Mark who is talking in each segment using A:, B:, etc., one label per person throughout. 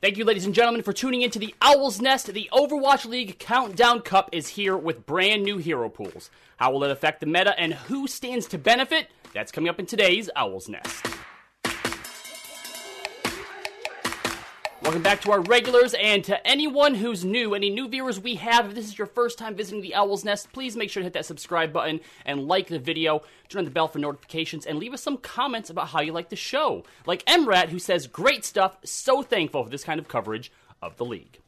A: Thank you, ladies and gentlemen, for tuning into the Owl's Nest. The Overwatch League Countdown Cup is here with brand new hero pools. How will it affect the meta and who stands to benefit? That's coming up in today's Owl's Nest. Welcome back to our regulars and to anyone who's new, any new viewers we have. If this is your first time visiting the Owl's Nest, please make sure to hit that subscribe button and like the video. Turn on the bell for notifications and leave us some comments about how you like the show. Like Emrat, who says, Great stuff, so thankful for this kind of coverage of the league.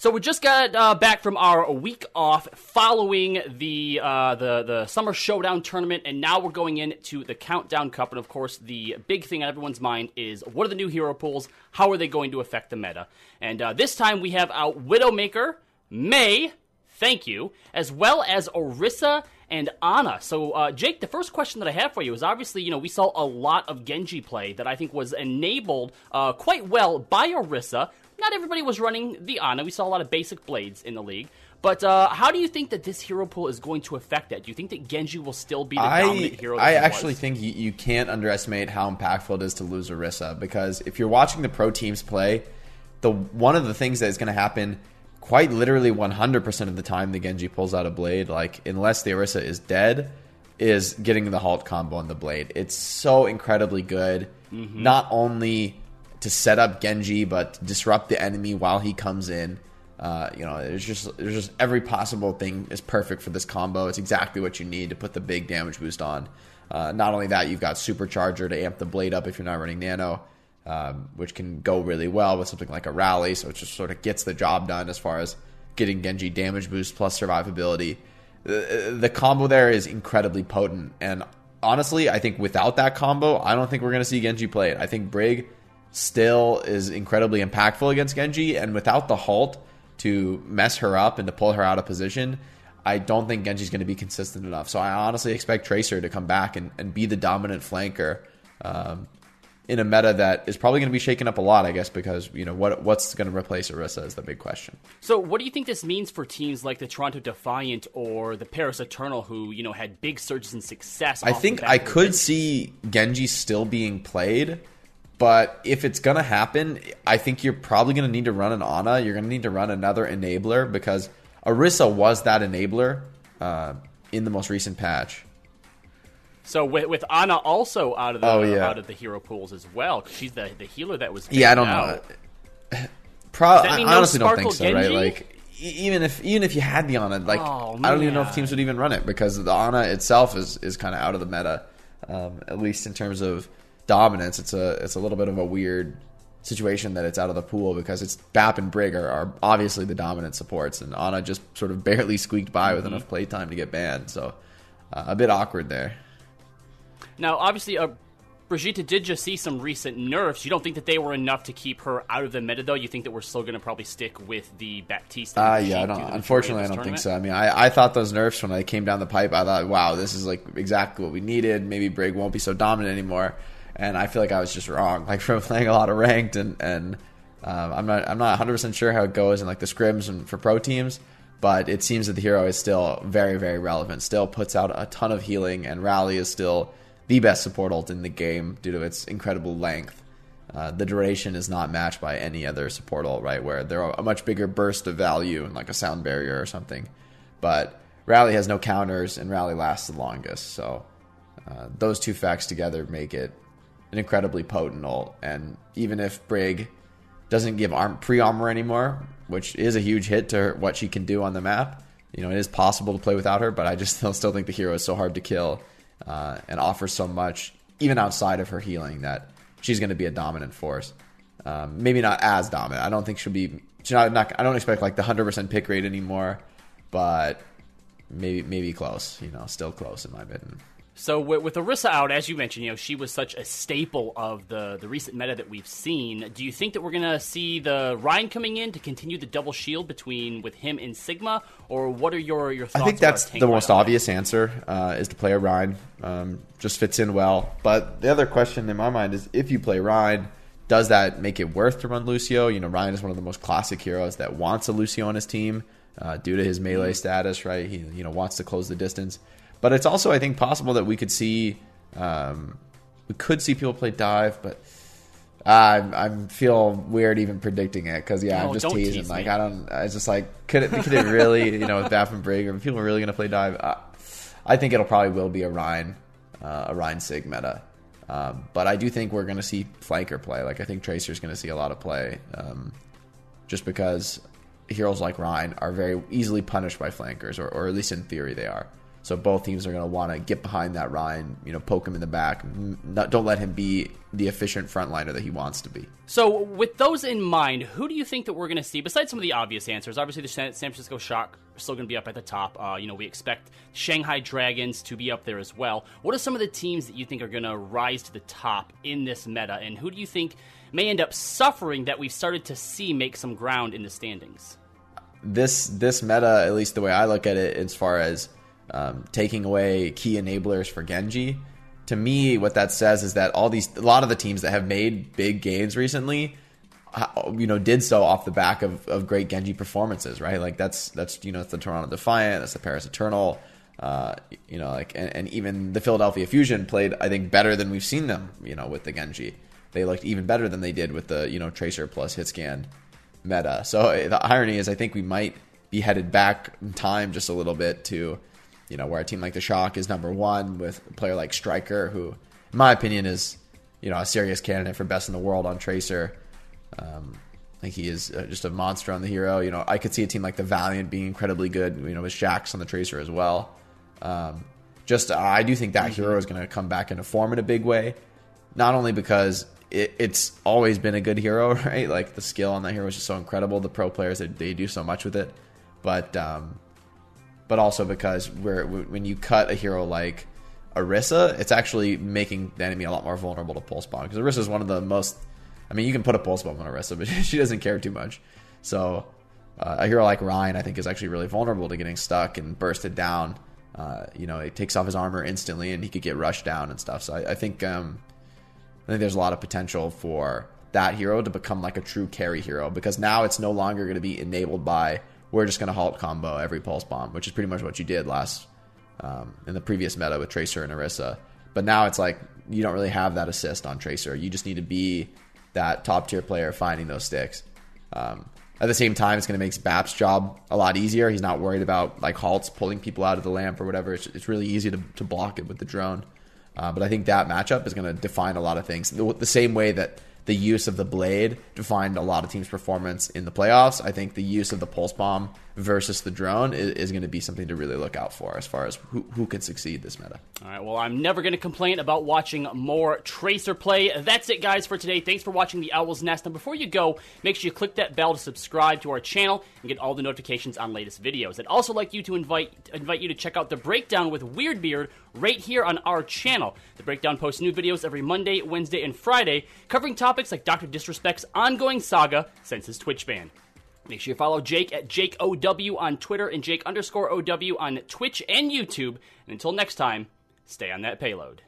A: So we just got uh, back from our week off following the uh, the the summer showdown tournament, and now we're going into the countdown cup. And of course, the big thing on everyone's mind is what are the new hero pools? How are they going to affect the meta? And uh, this time we have out Widowmaker, Mei, thank you, as well as Orisa and Ana. So, uh, Jake, the first question that I have for you is obviously, you know, we saw a lot of Genji play that I think was enabled uh, quite well by Orisa. Not everybody was running the Ana. We saw a lot of basic blades in the league. But uh, how do you think that this hero pool is going to affect that? Do you think that Genji will still be the
B: I,
A: dominant hero?
B: I actually
A: was?
B: think you, you can't underestimate how impactful it is to lose Orisa because if you're watching the pro teams play, the one of the things that is going to happen quite literally 100% of the time the Genji pulls out a blade, like unless the Orisa is dead, is getting the halt combo on the blade. It's so incredibly good.
A: Mm-hmm.
B: Not only to set up Genji, but disrupt the enemy while he comes in. Uh, you know, there's just there's just every possible thing is perfect for this combo. It's exactly what you need to put the big damage boost on. Uh, not only that, you've got supercharger to amp the blade up if you're not running nano, um, which can go really well with something like a rally. So it just sort of gets the job done as far as getting Genji damage boost plus survivability. The, the combo there is incredibly potent, and honestly, I think without that combo, I don't think we're going to see Genji play it. I think Brig still is incredibly impactful against Genji, and without the halt to mess her up and to pull her out of position, I don't think Genji's going to be consistent enough. So I honestly expect Tracer to come back and, and be the dominant flanker um, in a meta that is probably going to be shaken up a lot, I guess, because you know what what's going to replace Orisa is the big question.
A: So, what do you think this means for teams like the Toronto Defiant or the Paris Eternal, who you know had big surges in success?
B: I think I could see Genji still being played, but if it's gonna happen, I think you're probably gonna need to run an Ana. You're gonna need to run another enabler because Orisa was that enabler uh, in the most recent patch.
A: So with, with Ana also out of the
B: Oh, yeah.
A: out of the hero pools as well, 'cause she's the the healer that was.
B: Yeah, I don't
A: out.
B: know. Pro-
A: Does that
B: I
A: no
B: honestly don't think so, right? Like even if even if you had the Ana, like
A: Oh,
B: I don't even know if teams would even run it because the Ana itself is is kind of out of the meta, um, at least in terms of dominance. It's a it's a little bit of a weird situation that it's out of the pool because it's Bap and Brig are, are obviously the dominant supports, and Ana just sort of barely squeaked by
A: Mm-hmm.
B: with enough playtime to get banned. So uh, a bit awkward there.
A: Now, obviously, uh, Brigitte did just see some recent nerfs. You don't think that they were enough to keep her out of the meta, though. You think that we're still going to probably stick with the Baptiste.
B: Uh, yeah, I don't, unfortunately, I don't
A: of
B: think so. I mean, I, I thought those nerfs when they came down the pipe, I thought, wow, this is like exactly what we needed. Maybe Brig won't be so dominant anymore. And I feel like I was just wrong. Like from playing a lot of ranked, and and um, I'm not I'm not 100 percent sure how it goes in like the scrims and for pro teams, but it seems that the hero is still very very relevant. Still puts out a ton of healing, and Rally is still the best support ult in the game due to its incredible length. Uh, the duration is not matched by any other support ult, right? Where they're a much bigger burst of value and like a sound barrier or something. But Rally has no counters, and Rally lasts the longest. So uh, those two facts together make it an incredibly potent ult. And even if Brig doesn't give arm, pre armor anymore, which is a huge hit to what she can do on the map, you know, it is possible to play without her. But I just still, think the hero is so hard to kill uh, and offers so much, even outside of her healing, that she's going to be a dominant force. Um, maybe not as dominant. I don't think she'll be. She's not, not. I don't expect like the hundred percent pick rate anymore, but maybe maybe close. You know, still close in my opinion.
A: So with, with Orisa out, as you mentioned, you know she was such a staple of the the recent meta that we've seen. Do you think that we're gonna see the Rein coming in to continue the double shield between with him and Sigma, or what are your your thoughts?
B: I think that's the most obvious answer uh, is to play a Rein. Um, just fits in well. But the other question in my mind is if you play Rein, does that make it worth to run Lucio? You know, Rein is one of the most classic heroes that wants a Lucio on his team uh, due to his melee status, right? He you know wants to close the distance. But it's also I think possible that we could see um, we could see people play dive, but Uh, I feel weird even predicting it because yeah,
A: No,
B: I'm just teasing.
A: tease
B: like
A: me.
B: I don't. I just like could it could it really you know with Baff and Brig are people really going to play dive? Uh, I think it'll probably will be a Rein, uh, a Rein Sig meta. Um, but I do think we're going to see flanker play. Like I think Tracer's going to see a lot of play, um, just because heroes like Rein are very easily punished by flankers, or, or at least in theory they are. So both teams are going to want to get behind that Rein, you know, poke him in the back. Not, don't let him be the efficient frontliner that he wants to be.
A: So, with those in mind, who do you think that we're going to see besides some of the obvious answers? Obviously, the San Francisco Shock are still going to be up at the top. Uh, you know, we expect Shanghai Dragons to be up there as well. What are some of the teams that you think are going to rise to the top in this meta, and who do you think may end up suffering that we've started to see make some ground in the standings?
B: this this meta, at least the way I look at it, as far as um, taking away key enablers for Genji, to me, what that says is that all these a lot of the teams that have made big gains recently, you know, did so off the back of, of great Genji performances, right? Like that's that's you know it's the Toronto Defiant, that's the Paris Eternal. Uh, you know, like and, and even the Philadelphia Fusion played, I think, better than we've seen them. You know, with the Genji, they looked even better than they did with the you know Tracer plus Hitscan meta. So uh, the irony is, I think we might be headed back in time just a little bit to, you know, where a team like the Shock is number one with a player like Striker, who, in my opinion, is, you know, a serious candidate for best in the world on Tracer. Um, I think he is uh, just a monster on the hero. You know, I could see a team like the Valiant being incredibly good. You know, with Shax on the Tracer as well. Um, just uh, I do think that hero is going to come back into form in a big way. Not only because it, it's always been a good hero, right? Like the skill on that hero is just so incredible. The pro players they, they do so much with it, but um, but also because we're when you cut a hero like Orisa, it's actually making the enemy a lot more vulnerable to pulse bomb because Orisa is one of the most. I mean, you can put a pulse bomb on Orisa, but she doesn't care too much. So uh, a hero like Rein, I think, is actually really vulnerable to getting stuck and bursted down. Uh, you know, it takes off his armor instantly, and he could get rushed down and stuff. So I, I think um, I think there's a lot of potential for that hero to become like a true carry hero because now it's no longer going to be enabled by we're just going to halt combo every pulse bomb, which is pretty much what you did last um, in the previous meta with Tracer and Orisa. But now it's like you don't really have that assist on Tracer. You just need to be that top tier player finding those sticks. Um, at the same time, it's going to make Bap's job a lot easier. He's not worried about like halts pulling people out of the lamp or whatever. It's, it's really easy to, to block it with the drone. Uh, but I think that matchup is going to define a lot of things. The, the same way that the use of the blade defined a lot of teams' performance in the playoffs. I think the use of the pulse bomb versus the drone is, is going to be something to really look out for as far as who, who can succeed this meta.
A: All right, well, I'm never going to complain about watching more Tracer play. That's it, guys, for today. Thanks for watching the Owl's Nest. And before you go, make sure you click that bell to subscribe to our channel and get all the notifications on latest videos. I'd also like you to invite invite you to check out the breakdown with Weird Beard right here on our channel. The breakdown posts new videos every Monday, Wednesday, and Friday, covering topics like Dr. Disrespect's ongoing saga since his Twitch ban. Make sure you follow Jake at Jake OW on Twitter and Jake underscore OW on Twitch and YouTube. And until next time, stay on that payload.